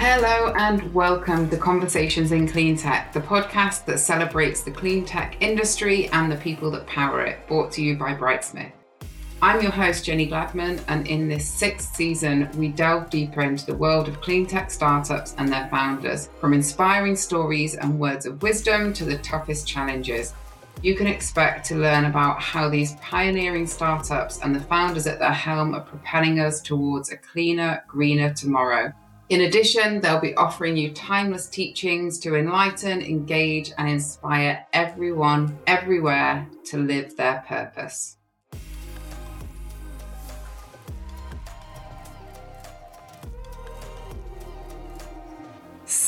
Hello and welcome to Conversations in Clean Tech, the podcast that celebrates the clean tech industry and the people that power it, brought to you by Brightsmith. I'm your host, Jenny Gladman, and in this sixth season, we delve deeper into the world of clean tech startups and their founders, from inspiring stories and words of wisdom to the toughest challenges. You can expect to learn about how these pioneering startups and the founders at their helm are propelling us towards a cleaner, greener tomorrow. In addition, they'll be offering you timeless teachings to enlighten, engage, and inspire everyone, everywhere to live their purpose.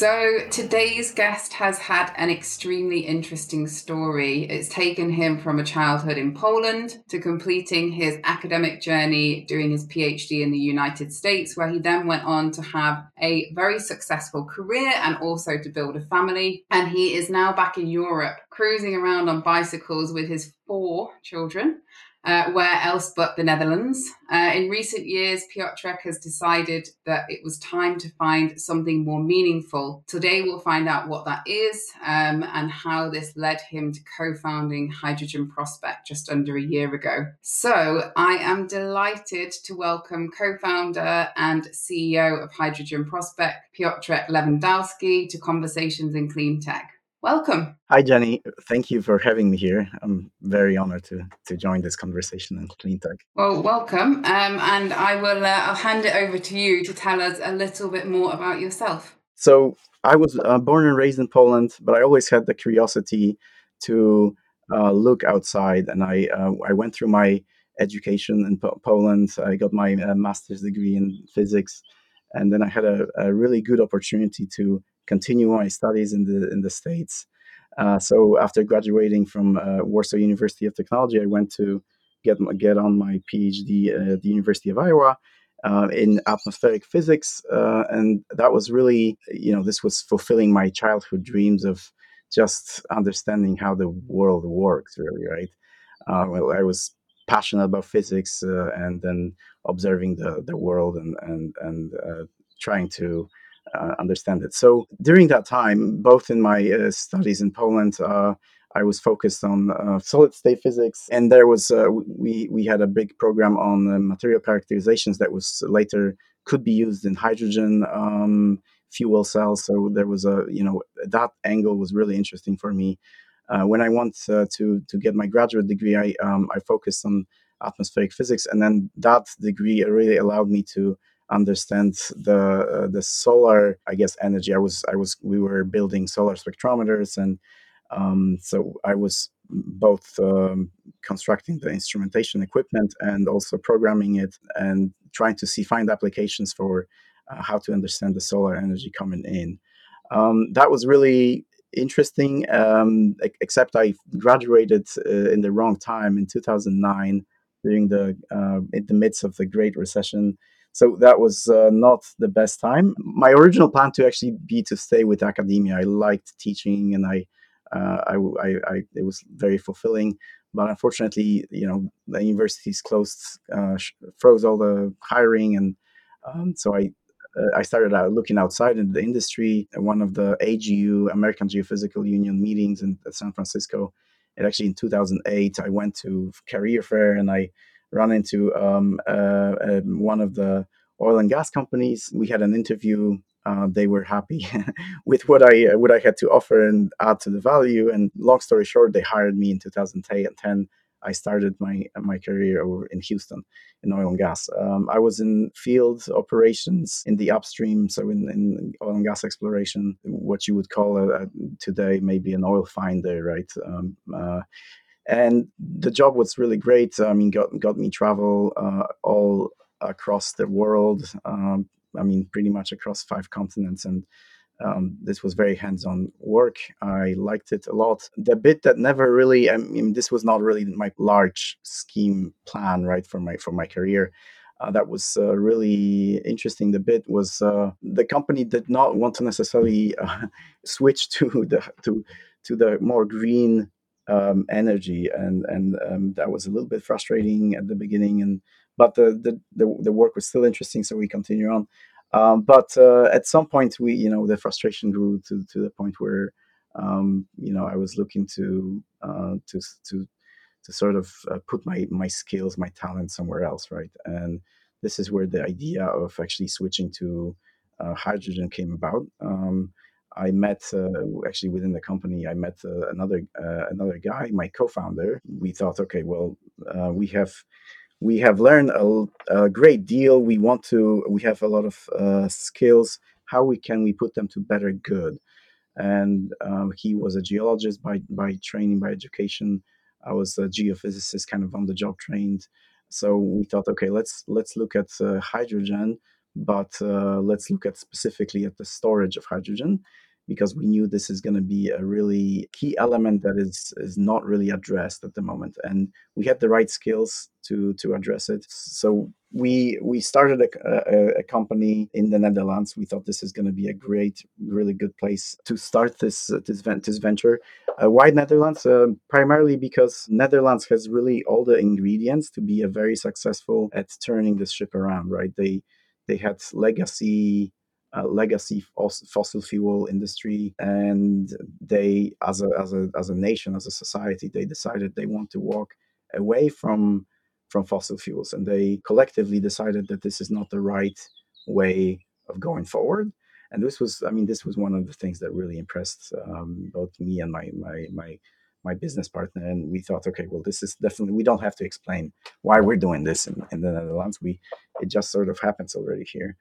So, today's guest has had an extremely interesting story. It's taken him from a childhood in Poland to completing his academic journey doing his PhD in the United States, where he then went on to have a very successful career and also to build a family. And he is now back in Europe, cruising around on bicycles with his four children uh, where else but the Netherlands? Uh, in recent years, Piotrek has decided that it was time to find something more meaningful. Today, we'll find out what that is um, and how this led him to co founding Hydrogen Prospect just under a year ago. So, I am delighted to welcome co founder and CEO of Hydrogen Prospect, Piotrek Lewandowski, to Conversations in Clean Tech. Welcome. Hi, Jenny. Thank you for having me here. I'm very honored to, to join this conversation in Clean Tech. Well, welcome. Um, and I will uh, I'll hand it over to you to tell us a little bit more about yourself. So, I was uh, born and raised in Poland, but I always had the curiosity to uh, look outside. And I, uh, I went through my education in po- Poland. I got my uh, master's degree in physics. And then I had a, a really good opportunity to continue my studies in the in the states. Uh, so after graduating from uh, Warsaw University of Technology, I went to get get on my PhD at the University of Iowa. Uh, in atmospheric physics, uh, and that was really, you know, this was fulfilling my childhood dreams of just understanding how the world works. Really, right? Uh, well, I was passionate about physics, uh, and then observing the the world and and and trying to uh, understand it. So during that time, both in my uh, studies in Poland, uh, I was focused on uh, solid state physics, and there was uh, we we had a big program on uh, material characterizations that was later could be used in hydrogen um, fuel cells. So there was a you know that angle was really interesting for me. when I want to to get my graduate degree, I um, I focused on atmospheric physics, and then that degree really allowed me to understand the uh, the solar i guess energy. I was i was we were building solar spectrometers and um, so i was both um, constructing the instrumentation equipment and also programming it and trying to see find applications for uh, how to understand the solar energy coming in. Um, that was really interesting um, except i graduated uh, in the wrong time in 2009 during the uh, in the midst of the great recession so that was uh, not the best time. My original plan to actually be to stay with academia. I liked teaching, and I, uh, I, I, I, it was very fulfilling. But unfortunately, you know, the universities closed, uh, froze all the hiring, and um, so I uh, I started out looking outside in the industry. One of the AGU, American Geophysical Union meetings in San Francisco. And actually, in 2008, I went to career fair and I run into um, uh, uh, one of the oil and gas companies. We had an interview. Uh, they were happy with what I uh, what I had to offer and add to the value. And long story short, they hired me in 2010. I started my my career over in Houston in oil and gas. Um, I was in field operations in the upstream, so in, in oil and gas exploration, what you would call a, a, today maybe an oil finder, right? Um, uh, and the job was really great. I mean, got got me travel uh, all across the world. Um, I mean, pretty much across five continents, and um, this was very hands-on work. I liked it a lot. The bit that never really, I mean, this was not really my large scheme plan, right, for my for my career. Uh, that was uh, really interesting. The bit was uh, the company did not want to necessarily uh, switch to the to to the more green um, energy, and and um, that was a little bit frustrating at the beginning. And but the, the, the the work was still interesting, so we continue on. Um, but uh, at some point, we, you know, the frustration grew to, to the point where, um, you know, I was looking to uh, to to to sort of uh, put my my skills, my talent somewhere else, right? And this is where the idea of actually switching to uh, hydrogen came about. I met uh, actually within the company. I met uh, another uh, another guy, my co-founder. We thought, okay, well, uh, we have we have learned a, a, great deal. We want to. We have a lot of uh, skills. How we can we put them to better good? And um, he was a geologist by by training, by education. I was a geophysicist, kind of on the job trained. So we thought, okay, let's let's look at uh, hydrogen, but uh, let's look at specifically at the storage of hydrogen because we knew this is going to be a really key element that is is not really addressed at the moment and we had the right skills to to address it so we we started a, a, a company in the Netherlands. We thought this is going to be a great, really good place to start this this, this venture. Uh, why Netherlands? Uh, primarily because Netherlands has really all the ingredients to be a very successful at turning this ship around. Right? They they had legacy uh, legacy fossil fuel industry and they as a, as a as a nation as a society they decided they want to walk away from from fossil fuels and they collectively decided that this is not the right way of going forward. And this was i mean this was one of the things that really impressed um, both me and my my my my business partner and we thought okay well this is definitely we don't have to explain why we're doing this in, in the netherlands we it just sort of happens already here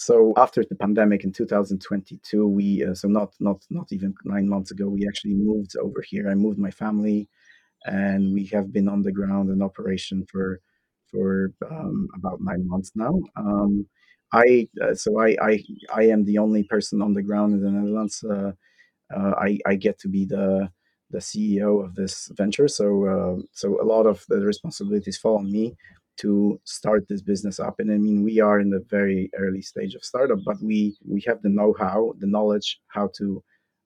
so after the pandemic in 2022, we uh, so not not not even nine months ago, we actually moved over here. I moved my family, and we have been on the ground in operation for for um, about nine months now. Um, I uh, so I, I I am the only person on the ground in the Netherlands. Uh, uh I I get to be the the CEO of this venture. So uh, so a lot of the responsibilities fall on me to start this business up. And I mean, we are in the very early stage of startup, but we we have the know-how, the knowledge how to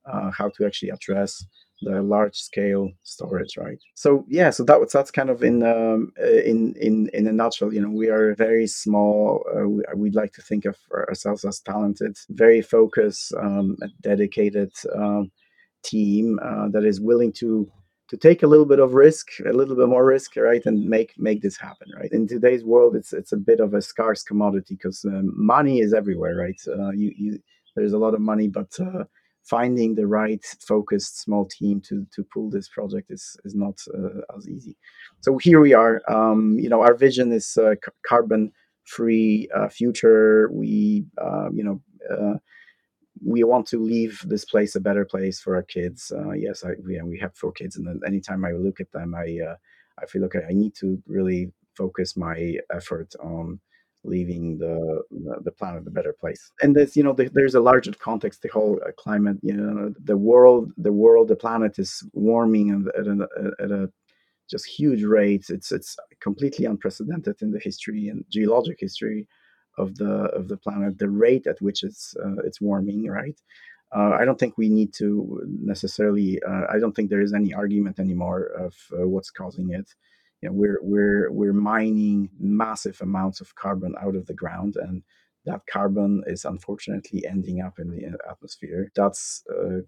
uh, how to actually address the large scale storage, right? So yeah, so that that's kind of in um, in in in a nutshell. You know, we are very small. Uh, we, would like to think of ourselves as talented, very focused, um, dedicated um, team uh, that is willing to to take a little bit of risk, a little bit more risk, right, and make make this happen, right. In today's world, it's it's a bit of a scarce commodity because um, money is everywhere, right. Uh, you, you there's a lot of money, but uh, finding the right focused small team to to pull this project is is not uh, as easy. So here we are. Um, you know, our vision is uh, carbon free uh, future. We uh, you know we want to leave this place a better place for our kids. Uh, yes, I, we, we have four kids, and anytime I look at them, I uh, I feel okay. I need to really focus my effort on leaving the the planet a better place. And there's you know the, there's a larger context. The whole uh, climate, you know, the world, the world, the planet is warming at a, at a just huge rate. It's it's completely unprecedented in the history and geologic history of the of the planet, the rate at which it's uh, it's warming, right? Uh, I don't think we need to necessarily. Uh, I don't think there is any argument anymore of uh, what's causing it. You know, we're we're we're mining massive amounts of carbon out of the ground, and that carbon is unfortunately ending up in the atmosphere. That's uh,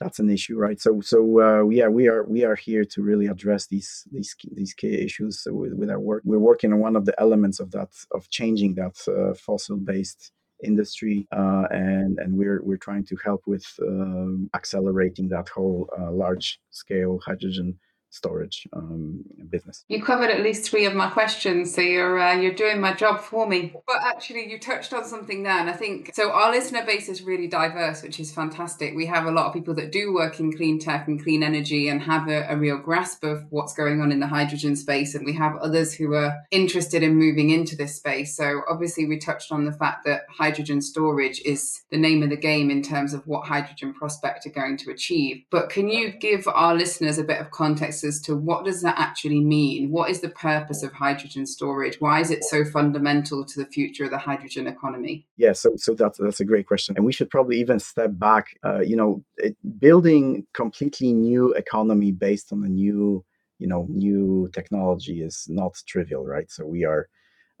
that's an issue, right? So so uh, yeah, we are we are here to really address these these these key issues with, with our work. We're working on one of the elements of that of changing that uh, fossil based industry uh, and and we're we're trying to help with um, accelerating that whole uh, large scale hydrogen storage um, business. You covered at least three of my questions, so you're uh, you're doing my job for me. But actually, you touched on something there, and I think so. Our listener base is really diverse, which is fantastic. We have a lot of people that do work in clean tech and clean energy and have a, a real grasp of what's going on in the hydrogen space, and we have others who are interested in moving into this space. So obviously, we touched on the fact that hydrogen storage is the name of the game in terms of what hydrogen prospect are going to achieve. But can you give our listeners a bit of context as to what does that actually mean? What is the purpose of hydrogen storage? Why is it so fundamental to the future of the hydrogen economy? Yeah, so so that's that's a great question, and we should probably even step back. Uh, you know, it, building completely new economy based on a new you know new technology is not trivial, right? So we are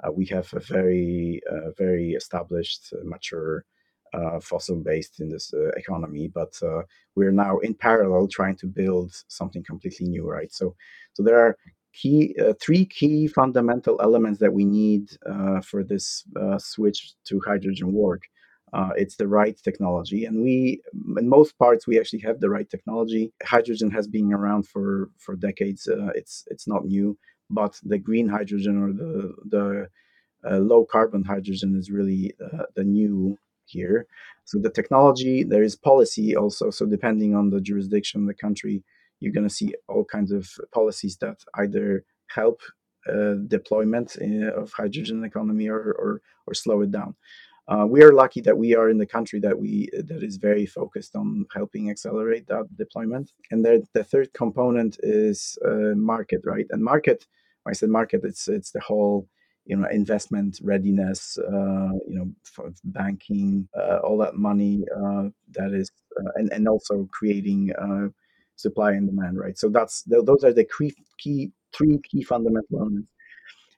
Uh, we have a very, uh, very established, uh, mature uh, fossil based in this uh, economy, but uh, we're now in parallel trying to build something completely new, right? So, so there are key three key fundamental elements that we need for this switch to hydrogen work. Uh, it's the right technology, and we, in most parts, we actually have the right technology. Hydrogen has been around for for decades. Uh, it's it's not new, but the green hydrogen or the the uh, low carbon hydrogen is really uh, the new here. So the technology, there is policy also. So depending on the jurisdiction, the country, you're going to see all kinds of policies that either help uh, deployment uh, of hydrogen economy or, or or slow it down. Uh, we are lucky that we are in the country that we that is very focused on helping accelerate that deployment. And the, the third component is uh, market, right? And market, I said market, it's it's the whole you know investment readiness, uh, you know, banking, uh, all that money uh, that is, uh, and and also creating supply and demand, right? So that's those are the key, key three key fundamental elements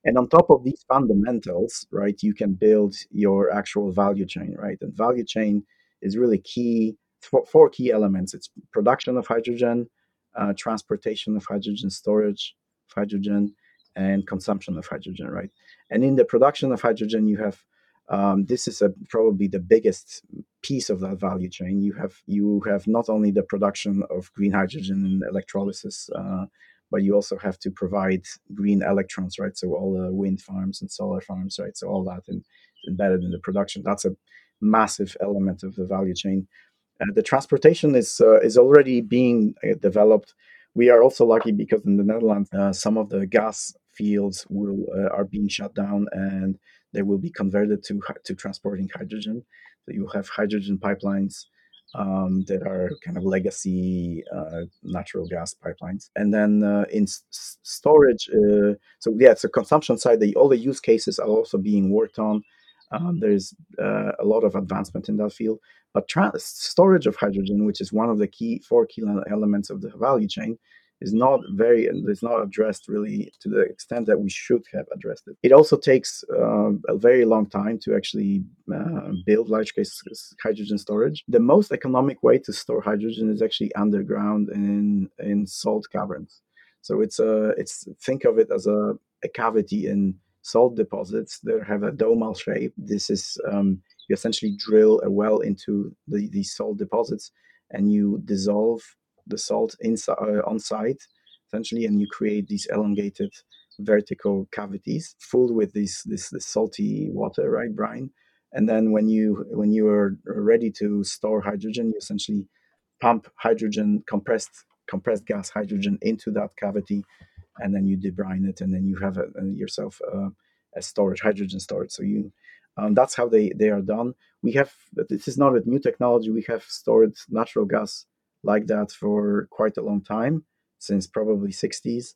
and on top of these fundamentals, right, you can build your actual value chain, right? And value chain is really key, four, four key elements. It's production of hydrogen, uh, transportation of hydrogen, storage of hydrogen, and consumption of hydrogen, right? And in the production of hydrogen, you have um, this is a, probably the biggest piece of that value chain. You have you have not only the production of green hydrogen and electrolysis, uh, but you also have to provide green electrons, right? So all the wind farms and solar farms, right? So all that embedded in the production. That's a massive element of the value chain. Uh, the transportation is uh, is already being uh, developed. We are also lucky because in the Netherlands, uh, some of the gas fields will uh, are being shut down and they will be converted to to transporting hydrogen. So you have hydrogen pipelines um, that are kind of legacy uh, natural gas pipelines. And then uh, in s- storage, uh, so yeah, it's a consumption side. The, all the use cases are also being worked on. Um, there's uh, a lot of advancement in that field. But storage of hydrogen, which is one of the key four key elements of the value chain, is not very is not addressed really to the extent that we should have addressed it. It also takes uh, a very long time to actually uh, build large scale hydrogen storage. The most economic way to store hydrogen is actually underground in in salt caverns. So it's a it's think of it as a, a cavity in salt deposits that have a domal shape. This is um, you essentially drill a well into the, the salt deposits and you dissolve the salt inside uh, on site essentially, and you create these elongated vertical cavities full with this, this this salty water, right, brine. And then when you when you are ready to store hydrogen, you essentially pump hydrogen compressed compressed gas hydrogen into that cavity, and then you debrine it, and then you have a, a yourself a, a storage hydrogen storage. So you um, that's how they, they are done. We have this is not a new technology. We have stored natural gas like that for quite a long time, since probably 60s,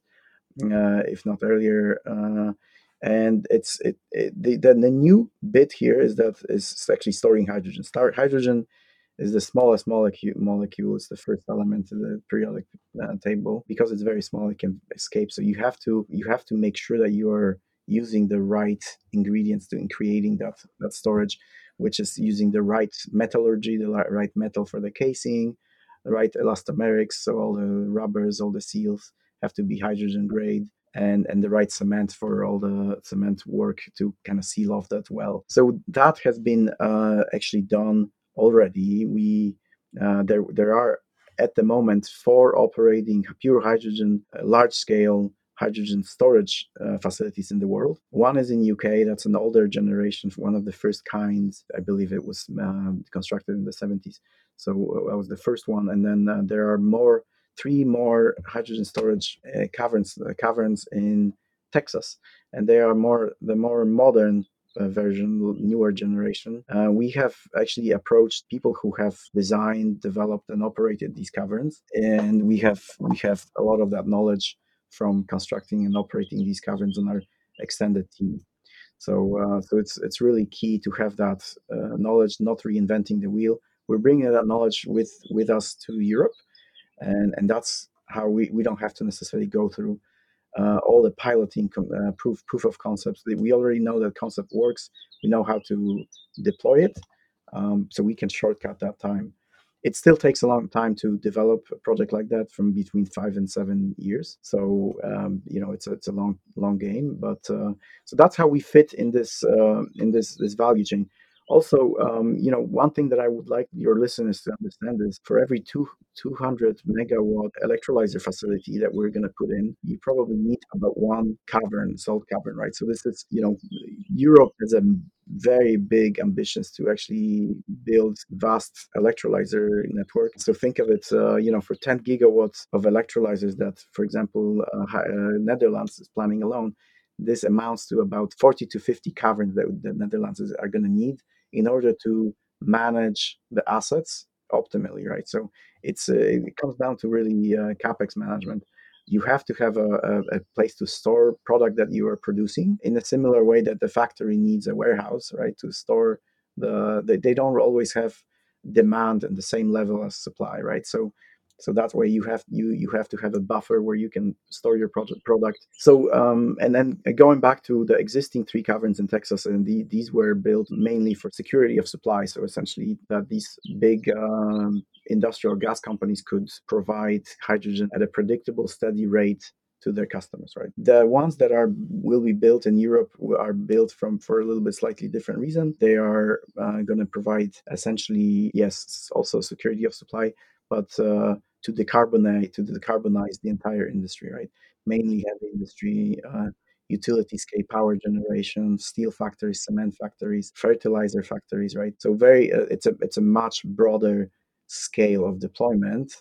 uh, if not earlier. Uh, and it's it, it the, the, the new bit here is that is actually storing hydrogen. Star hydrogen is the smallest molecule. Molecule It's the first element of the periodic uh, table because it's very small. It can escape. So you have to you have to make sure that you are using the right ingredients to in creating that that storage, which is using the right metallurgy, the right metal for the casing, right elastomerics, so all the rubbers, all the seals have to be hydrogen grade, and and the right cement for all the cement work to kind of seal off that well. So that has been uh, actually done already. We uh, there there are at the moment four operating pure hydrogen uh, large scale hydrogen storage uh, facilities in the world. One is in UK. That's an older generation, one of the first kinds. I believe it was uh, constructed in the 70s. So uh, that was the first one. And then uh, there are more, three more hydrogen storage uh, caverns, uh, caverns in Texas, and they are more the more modern uh, version, newer generation. Uh, we have actually approached people who have designed, developed, and operated these caverns, and we have we have a lot of that knowledge from constructing and operating these caverns on our extended team. So, uh, so it's it's really key to have that uh, knowledge, not reinventing the wheel. We're bringing that knowledge with with us to Europe, and and that's how we we don't have to necessarily go through uh, all the piloting uh, proof proof of concepts. We already know that concept works. We know how to deploy it, um, so we can shortcut that time. It still takes a long time to develop a project like that, from between five and seven years. So um, you know, it's a, it's a long long game. But uh, so that's how we fit in this uh, in this this value chain. Also, um, you know, one thing that I would like your listeners to understand is for every two, 200 megawatt electrolyzer facility that we're going to put in, you probably need about one cavern, salt cavern, right? So this is, you know, Europe has a very big ambitions to actually build vast electrolyzer network. So think of it, uh, you know, for 10 gigawatts of electrolyzers that, for example, uh, uh, Netherlands is planning alone. This amounts to about 40 to 50 caverns that the Netherlands are going to need in order to manage the assets optimally, right? So it's uh, it comes down to really uh, capex management. You have to have a, a, a, place to store product that you are producing in a similar way that the factory needs a warehouse, right? To store the they, they don't always have demand and the same level as supply, right? So so that way you have you you have to have a buffer where you can store your project product. So um, and then going back to the existing three caverns in texas and the, these were built mainly for security of supply. So essentially that these big um, industrial gas companies could provide hydrogen at a predictable steady rate to their customers right? The ones that are will be built in europe are built from for a little bit slightly different reason. They are uh, going to provide essentially yes also security of supply but uh, to decarbonize to decarbonize the entire industry, right? Mainly heavy industry, uh, utility scale power generation, steel factories, cement factories, fertilizer factories, right? So very, uh, it's a it's a much broader scale of deployment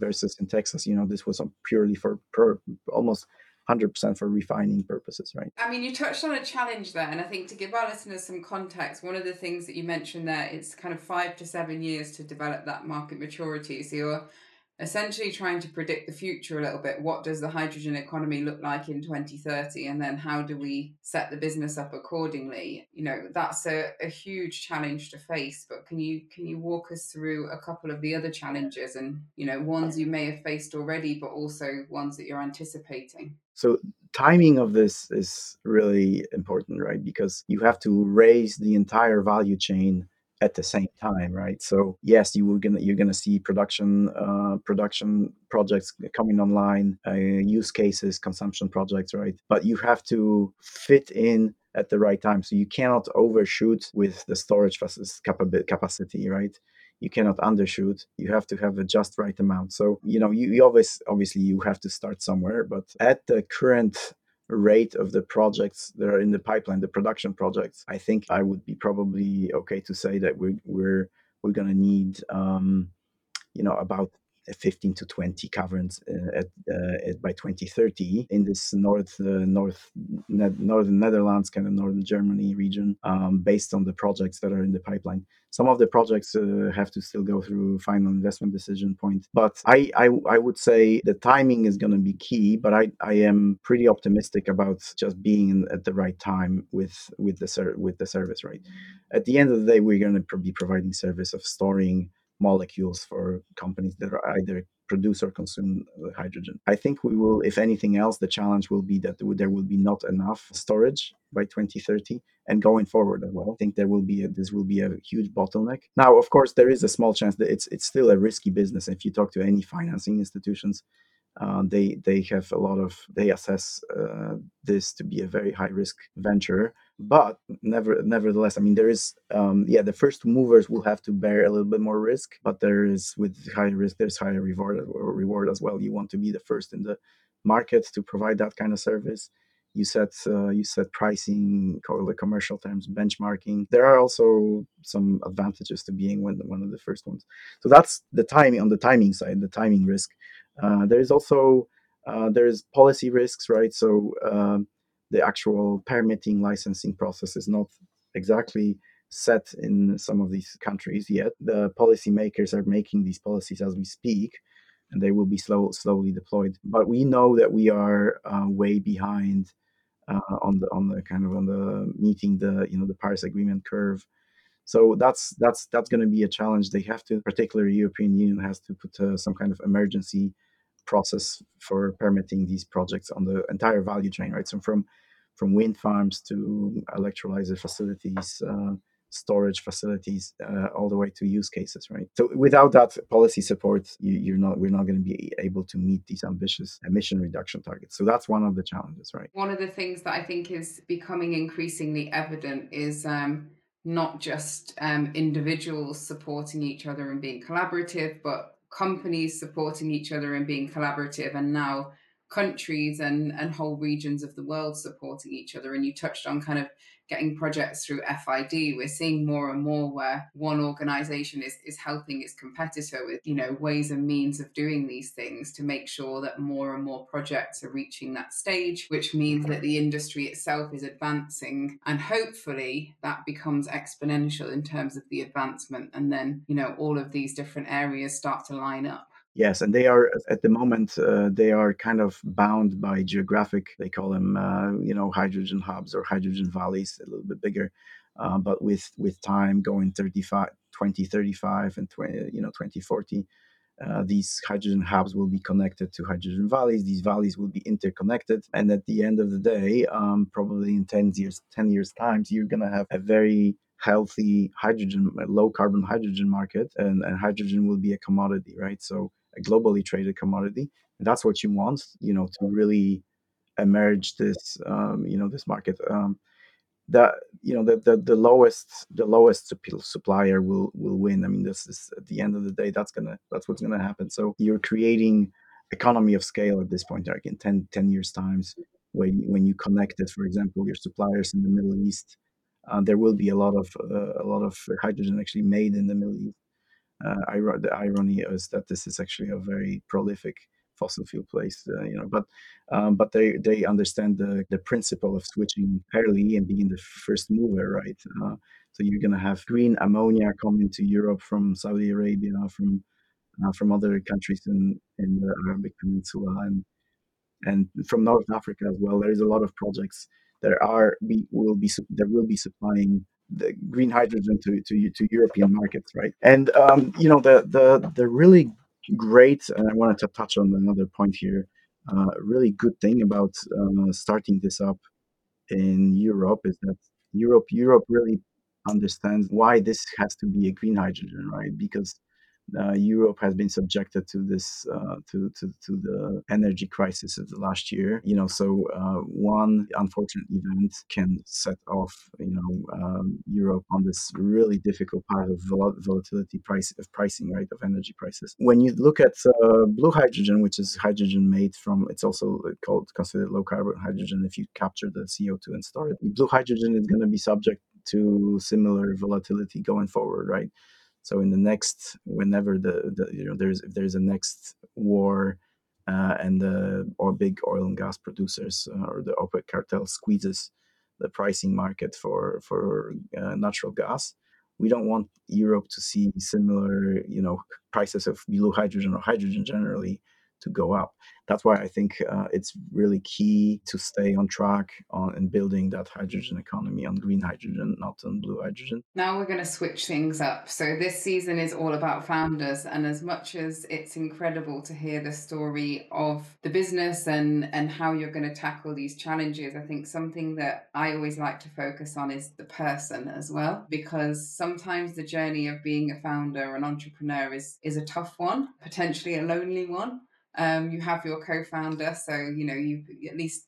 versus in Texas. You know, this was purely for per, almost 100% for refining purposes, right? I mean, you touched on a challenge there, and I think to give our listeners some context, one of the things that you mentioned there, it's kind of five to seven years to develop that market maturity. So you're essentially trying to predict the future a little bit. What does the hydrogen economy look like in 2030? And then how do we set the business up accordingly? You know, that's a, a huge challenge to face. But can you can you walk us through a couple of the other challenges and, you know, ones you may have faced already, but also ones that you're anticipating? So timing of this is really important, right? Because you have to raise the entire value chain at the same time, right? So yes, you will gonna you're gonna see production uh, production projects coming online, uh, use cases, consumption projects, right? But you have to fit in at the right time. So you cannot overshoot with the storage capacity, right? You cannot undershoot. You have to have the just right amount. So you know you, you always obviously you have to start somewhere, but at the current rate of the projects that are in the pipeline, the production projects, I think I would be probably okay to say that we're we're we're going to need um, you know about 15 to 20 caverns uh, at, uh, at, by 2030 in this north uh, north ne- northern Netherlands, kind of northern Germany region, um, based on the projects that are in the pipeline. Some of the projects have to still go through final investment decision point, but I I, I would say the timing is going to be key. But I, I am pretty optimistic about just being at the right time with with the ser- with the service. Right, at the end of the day, we're going to be providing service of storing molecules for companies that are either produce or consume hydrogen. I think we will, if anything else, the challenge will be that there will be not enough storage by 2030 and going forward as well. I think there will be a, this will be a huge bottleneck. Now, of course, there is a small chance that it's it's still a risky business. If you talk to any financing institutions, uh, they they have a lot of they assess uh, this to be a very high risk venture but never nevertheless i mean there is um, yeah the first movers will have to bear a little bit more risk but there is with high risk there's higher reward reward as well. You want to be the first in the market to provide that kind of service. You set uh, you set pricing call the commercial terms benchmarking. There are also some advantages to being one, one of the first ones. So that's the timing on the timing side the timing risk. Uh, there is also uh, there's policy risks, right? So um, the actual permitting licensing process is not exactly set in some of these countries yet. The policymakers are making these policies as we speak, and they will be slow, slowly deployed. But we know that we are uh, way behind uh, on the on the kind of on the meeting the you know the Paris Agreement curve. So that's that's that's going to be a challenge. They have to, particularly European Union, has to put uh, some kind of emergency process for permitting these projects on the entire value chain, right? So from from wind farms to electrolyzer facilities, uh, storage facilities, uh, all the way to use cases, right? So without that policy support, you, are not we're not going to be able to meet these ambitious emission reduction targets. So that's one of the challenges, right? One of the things that I think is becoming increasingly evident is. Um, not just um, individuals supporting each other and being collaborative, but companies supporting each other and being collaborative, and now countries and, and whole regions of the world supporting each other. And you touched on kind of getting projects through FID. We're seeing more and more where one organization is, is helping its competitor with, you know, ways and means of doing these things to make sure that more and more projects are reaching that stage, which means that the industry itself is advancing. And hopefully that becomes exponential in terms of the advancement. And then, you know, all of these different areas start to line up. Yes, and they are at the moment uh, they are kind of bound by geographic. They call them uh, you know hydrogen hubs or hydrogen valleys, a little bit bigger. Uh, but with with time going 35, 2035 and 20, you know 2040, uh, these hydrogen hubs will be connected to hydrogen valleys. These valleys will be interconnected, and at the end of the day, um, probably in ten years, ten years times, you're gonna have a very healthy hydrogen, low carbon hydrogen market, and, and hydrogen will be a commodity, right? So a globally traded commodity. And that's what you want, you know, to really emerge this, um, you know, this market. Um, that you know the, the the lowest the lowest supplier will will win. I mean, this is at the end of the day, that's gonna that's what's gonna happen. So you're creating economy of scale at this point, like in 10, 10 years times, when when you connect it, for example, your suppliers in the Middle East, uh, there will be a lot of uh, a lot of hydrogen actually made in the Middle East uh, the irony is that this is actually a very prolific fossil fuel place, uh, you know. But um, but they they understand the the principle of switching early and being the first mover, right? Uh, so you're gonna have green ammonia coming to Europe from Saudi Arabia, from uh, from other countries in in the Arabic Peninsula, and and from North Africa as well. There is a lot of projects that are we will be that will be supplying the green hydrogen to, to, to European markets, right? And um, you know the the the really great, and I wanted to touch on another point here. Uh, really good thing about uh, starting this up in Europe is that Europe Europe really understands why this has to be a green hydrogen, right? Because Europe has been subjected to this uh, to, to to the energy crisis of the last year. You know, so uh, one unfortunate event can set off you know um, Europe on this really difficult path of vol- volatility price of pricing right of energy prices. When you look at uh, blue hydrogen, which is hydrogen made from, it's also called considered low carbon hydrogen if you capture the CO two and store it. Blue hydrogen is going to be subject to similar volatility going forward, right? So in the next, whenever the, the you know there's if there's a next war uh, and the or big oil and gas producers uh, or the OPEC cartel squeezes the pricing market for for uh, natural gas, we don't want Europe to see similar you know prices of blue hydrogen or hydrogen generally to go up. That's why I think uh, it's really key to stay on track on in building that hydrogen economy on green hydrogen, not on blue hydrogen. Now we're going to switch things up. So this season is all about founders, and as much as it's incredible to hear the story of the business and and how you're going to tackle these challenges, I think something that I always like to focus on is the person as well, because sometimes the journey of being a founder, an entrepreneur, is is a tough one, potentially a lonely one. Um, you have your co-founder, so you know you at least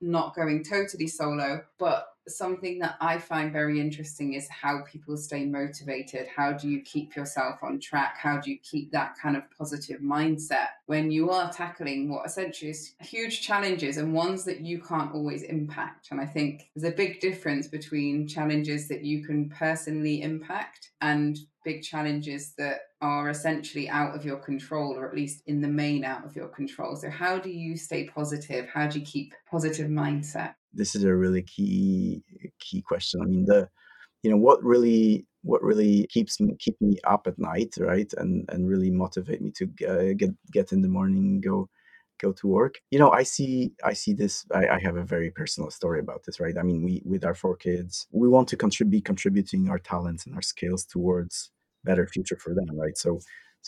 not going totally solo. But something that I find very interesting is how people stay motivated. How do you keep yourself on track? How do you keep that kind of positive mindset when you are tackling what essentially is huge challenges and ones that you can't always impact? And I think there's a big difference between challenges that you can personally impact and big challenges that are essentially out of your control or at least in the main out of your control. So how do you stay positive? How do you keep positive mindset? This is a really key key question. I mean the you know what really what really keeps me keep me up at night right and and really motivate me to uh, get get in the morning go go to work. You know i see i see this I, I, have a very personal story about this right? I mean we with our four kids we want to contribute contributing our talents and our skills towards better future for them right so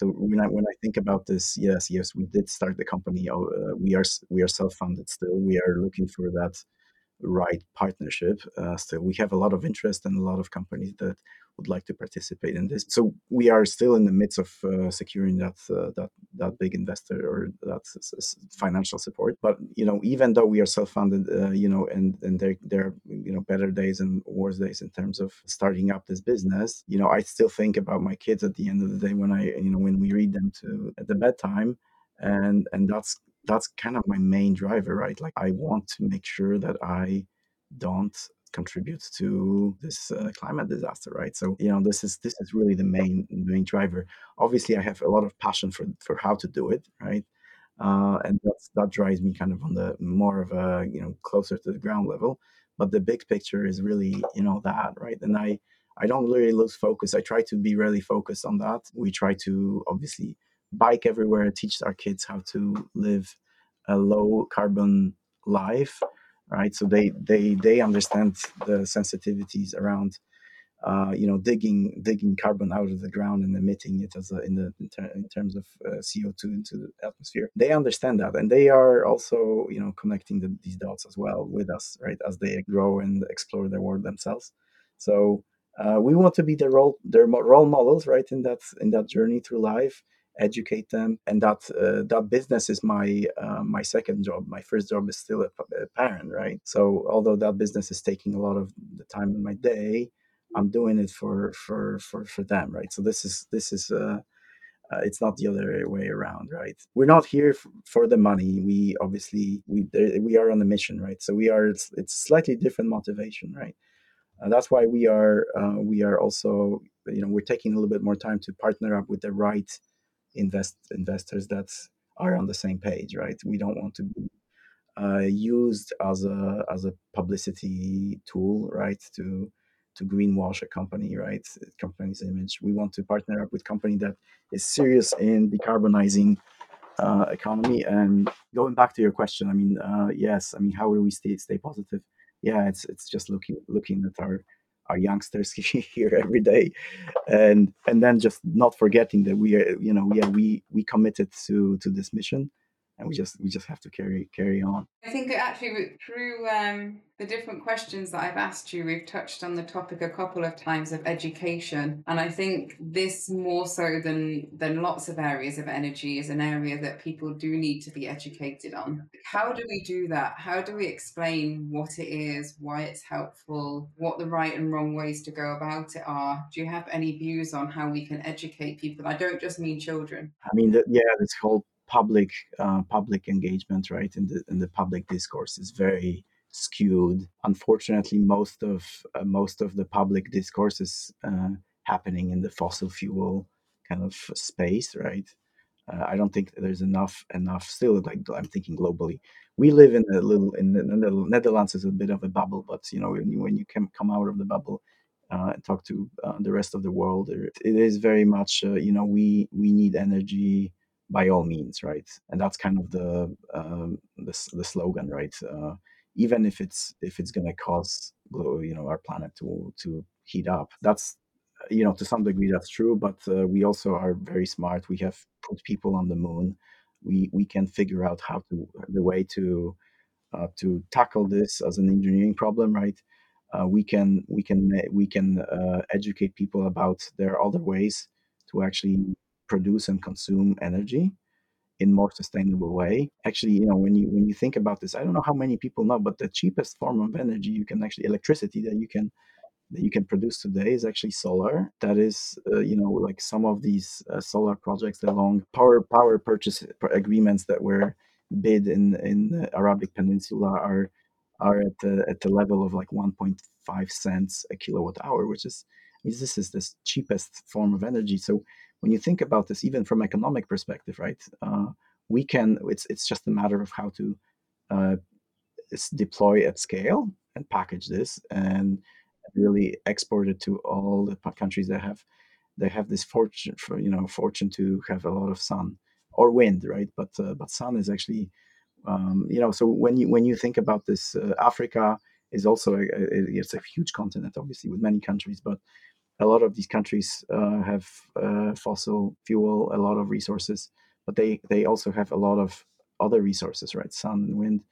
So when I when I think about this, yes, yes, we did start the company. Uh, we are we are self funded still. We are looking for that right partnership. Uh, still, we have a lot of interest and a lot of companies that would like to participate in this. So we are still in the midst of uh, securing that uh, that that big investor or that financial support. But you know, even though we are self-funded, uh, you know, and and there there are you know better days and worse days in terms of starting up this business. You know, I still think about my kids at the end of the day when I you know when we read them to at the bedtime, and and that's that's kind of my main driver, right? Like I want to make sure that I don't contribute to this uh, climate disaster, right? So you know this is this is really the main main driver. Obviously, I have a lot of passion for for how to do it, right? Uh, and that's that drives me kind of on the more of a you know closer to the ground level. But the big picture is really you know that, right? And I I don't really lose focus. I try to be really focused on that. We try to obviously bike everywhere, teach our kids how to live a low carbon life right? So they they they understand the sensitivities around uh, you know digging digging carbon out of the ground and emitting it as a, in the in, ter- in terms of uh, co2 into the atmosphere. They understand that and they are also you know connecting the, these dots as well with us right as they grow and explore their world themselves. So uh, we want to be their role their role models right in that in that journey through life educate them and that uh, that business is my uh, my second job. My first job is still a, a parent right? So although that business is taking a lot of the time in my day i'm doing it for for for for them right? So this is this is uh, uh, it's not the other way around right? We're not here f- for the money. We obviously we we are on a mission right? So we are it's, it's slightly different motivation right? Uh, that's why we are uh, we are also you know we're taking a little bit more time to partner up with the right invest investors that are on the same page, right? We don't want to be uh, used as a as a publicity tool, right? To to greenwash a company, right? Company's image. We want to partner up with company that is serious in decarbonizing uh, economy. And going back to your question, I mean, uh, yes, I mean, how do we stay stay positive? Yeah, it's it's just looking looking at our our youngsters here every day. And and then just not forgetting that we are you know yeah we we committed to to this mission and we just we just have to carry carry on I think actually through um, the different questions that I've asked you, we've touched on the topic a couple of times of education, and I think this more so than than lots of areas of energy is an area that people do need to be educated on. How do we do that? How do we explain what it is, why it's helpful, what the right and wrong ways to go about it are? Do you have any views on how we can educate people? I don't just mean children. i mean that yeah this whole public uh, public engagement right in the in the public discourse is very skewed unfortunately most of uh, most of the public discourse is uh, happening in the fossil fuel kind of space right Uh, I don't think there's enough enough still like I'm thinking globally. We live in a little in the, in the Netherlands is a bit of a bubble, but you know when you, when you can come out of the bubble uh, and talk to uh, the rest of the world, it is very much uh, you know we we need energy by all means, right? And that's kind of the um, the, the slogan, right? Uh, even if it's if it's going to cause you know our planet to to heat up, that's you know to some degree that's true but uh, we also are very smart we have put people on the moon we we can figure out how to the way to uh, to tackle this as an engineering problem right uh, we can we can we can uh, educate people about there are other ways to actually produce and consume energy in more sustainable way actually you know when you when you think about this i don't know how many people know but the cheapest form of energy you can actually electricity that you can that you can produce today is actually solar. That is, uh, you know, like some of these uh, solar projects, along power power purchase agreements that were bid in in the Arabic Peninsula are are at the at the level of like 1.5 cents a kilowatt hour, which is I mean, this is the cheapest form of energy. So when you think about this, even from economic perspective, right, uh, we can. It's it's just a matter of how to uh, deploy at scale and package this and really export it to all the countries that have they have this fortune for you know fortune to have a lot of sun or wind right but uh, but sun is actually um, you know so when you when you think about this uh, africa is also a, a, it's a huge continent obviously with many countries but a lot of these countries uh, have uh, fossil fuel, a lot of resources, but they they also have a lot of other resources, right? Sun and wind,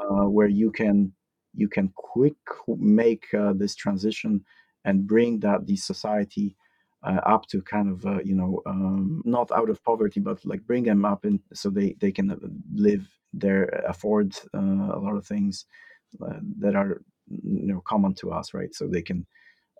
uh, where you can you can quick make uh, this transition and bring that the society uh, up to kind of uh, you know um, not out of poverty, but like bring them up and so they they can live there, afford a lot of things that are you know common to us, right? So they can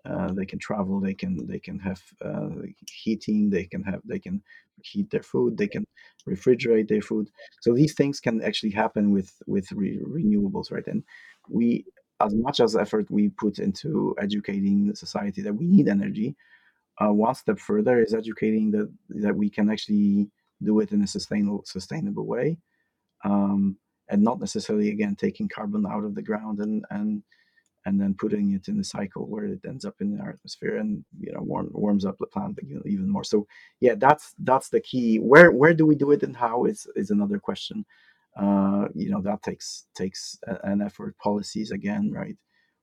uh, they can travel they can they can have uh, heating they can have they can heat their food they can refrigerate their food. So these things can actually happen with with re- renewables right? And we as much as effort we put into educating the society that we need energy uh, one step further is educating that that we can actually do it in a sustainable sustainable way um, and not necessarily again taking carbon out of the ground and and and then putting it in the cycle where it ends up in our atmosphere and you know warm, warms up the planet even more. So yeah that's that's the key. Where where do we do it and how is is another question. Uh, you know that takes takes an effort policies again right?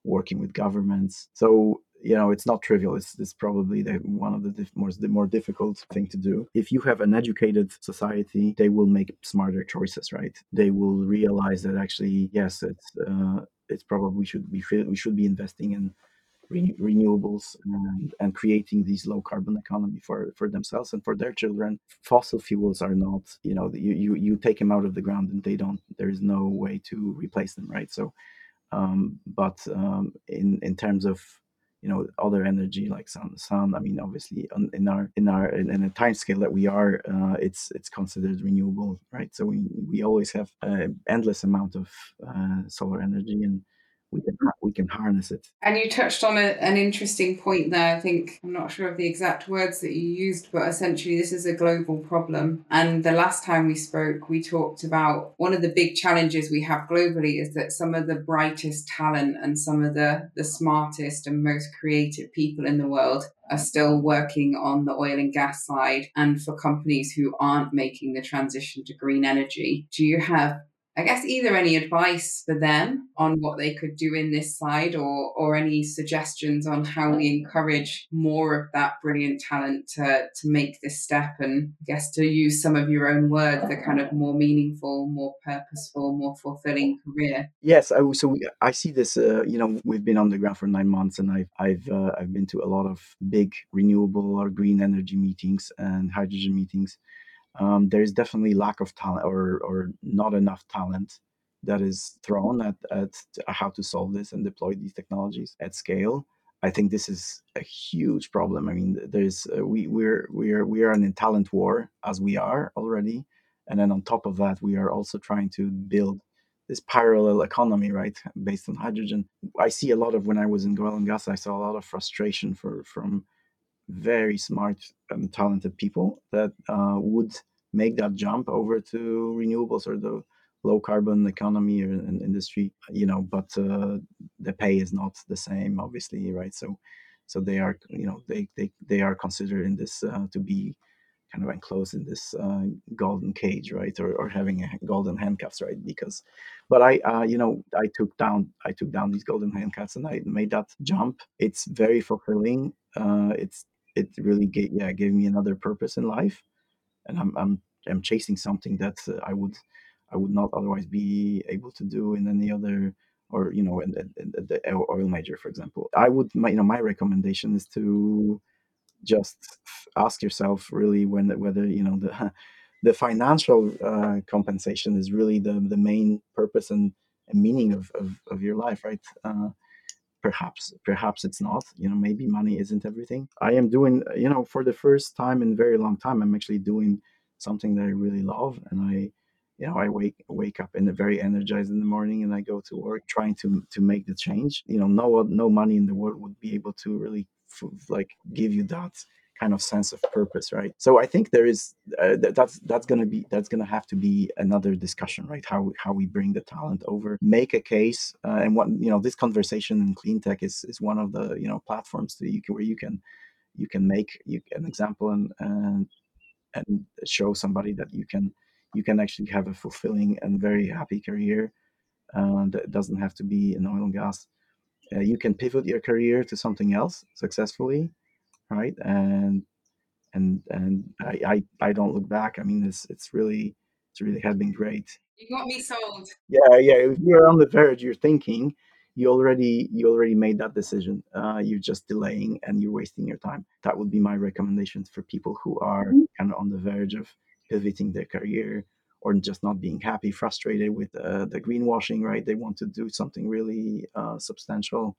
Working with governments. So you know it's not trivial. It's, it's probably the, one of the diff- more, the more difficult thing to do. If you have an educated society they will make smarter choices right? They will realize that actually yes it's uh, it's probably we should be we should be investing in re- renewables and, and creating these low carbon economy for for themselves and for their children. Fossil fuels are not you know you, you you take them out of the ground and they don't there is no way to replace them right? So um, but um, in in terms of you know other energy like sun sun. I mean obviously on, in our in our in, in a time scale that we are uh, it's it's considered renewable right? So we we always have an endless amount of uh, solar energy and we can we can harness it. And you touched on a, an interesting point there. I think I'm not sure of the exact words that you used, but essentially this is a global problem. And the last time we spoke, we talked about one of the big challenges we have globally is that some of the brightest talent and some of the the smartest and most creative people in the world are still working on the oil and gas side and for companies who aren't making the transition to green energy. Do you have I guess either any advice for them on what they could do in this side or or any suggestions on how we encourage more of that brilliant talent to to make this step and I guess to use some of your own words, the kind of more meaningful, more purposeful, more fulfilling career. Yes, I, so we, I see this. Uh, you know, we've been on the ground for nine months, and I've I've uh, I've been to a lot of big renewable or green energy meetings and hydrogen meetings um, there's definitely lack of talent or or not enough talent that is thrown at, at how to solve this and deploy these technologies at scale. I think this is a huge problem. I mean, there's uh, we we're we're we are in a talent war as we are already, and then on top of that, we are also trying to build this parallel economy, right, based on hydrogen. I see a lot of when I was in oil and gas, I saw a lot of frustration for from very smart and talented people that uh, would make that jump over to renewables or the low carbon economy or industry you know but uh, the pay is not the same obviously right? So so they are you know they they, they are considered in this uh, to be kind of enclosed in this uh, golden cage right? Or, or having golden handcuffs right? Because but i uh, you know i took down i took down these golden handcuffs and i made that jump. It's very fulfilling. Uh, it's it really gave yeah gave me another purpose in life, and I'm I'm I'm chasing something that uh, I would I would not otherwise be able to do in any other or you know in, in, in the oil major for example. I would my you know my recommendation is to just ask yourself really when whether you know the the financial uh, compensation is really the the main purpose and, and meaning of, of, of your life right uh, perhaps perhaps it's not you know maybe money isn't everything. I am doing you know for the first time in a very long time i'm actually doing something that i really love and i you know i wake wake up in and very energized in the morning and i go to work trying to to make the change. You know no no money in the world would be able to really like give you that kind of sense of purpose right? So i think there is uh, that's that's going to be that's going to have to be another discussion right? How how we bring the talent over make a case uh, and what you know this conversation in clean tech is is one of the you know platforms that you can where you can you can make you, an example and and and show somebody that you can you can actually have a fulfilling and very happy career uh, that doesn't have to be in oil and gas. Uh, you can pivot your career to something else successfully right? And and and I, I I don't look back. I mean, it's it's really it's really had been great. You got me sold. Yeah, yeah. If you're on the verge, you're thinking you already you already made that decision. Uh, you're just delaying and you're wasting your time. That would be my recommendations for people who are mm-hmm. kind of on the verge of pivoting their career or just not being happy, frustrated with uh, the greenwashing. Right? They want to do something really uh, substantial.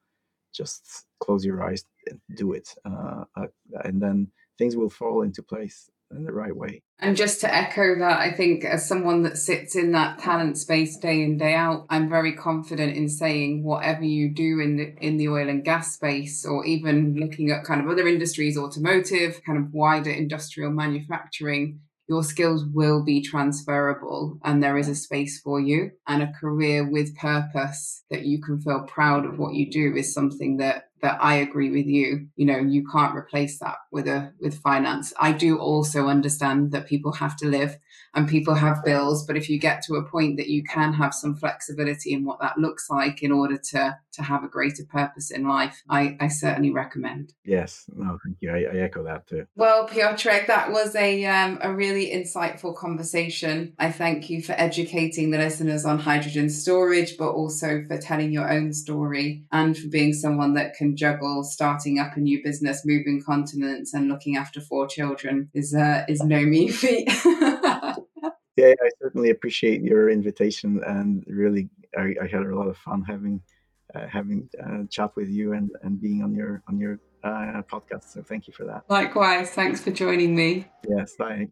Just close your eyes and do it, uh, uh, and then things will fall into place in the right way. And just to echo that, I think as someone that sits in that talent space day in day out, I'm very confident in saying whatever you do in the in the oil and gas space, or even looking at kind of other industries, automotive, kind of wider industrial manufacturing, your skills will be transferable and there is a space for you. And a career with purpose that you can feel proud of what you do is something that that I agree with you. You know, you can't replace that with a with finance. I do also understand that people have to live and people have bills, but if you get to a point that you can have some flexibility in what that looks like in order to to have a greater purpose in life, I, I certainly recommend. Yes, no, thank you. I, I echo that too. Well, Piotrek, that was a um, a really insightful conversation. I thank you for educating the listeners on hydrogen storage, but also for telling your own story and for being someone that can juggle starting up a new business, moving continents, and looking after four children is uh, is no mean feat. yeah, I certainly appreciate your invitation, and really, I, I had a lot of fun having uh, having uh, chat with you and, and being on your on your uh, podcast. So thank you for that. Likewise, thanks for joining me. Yes, bye.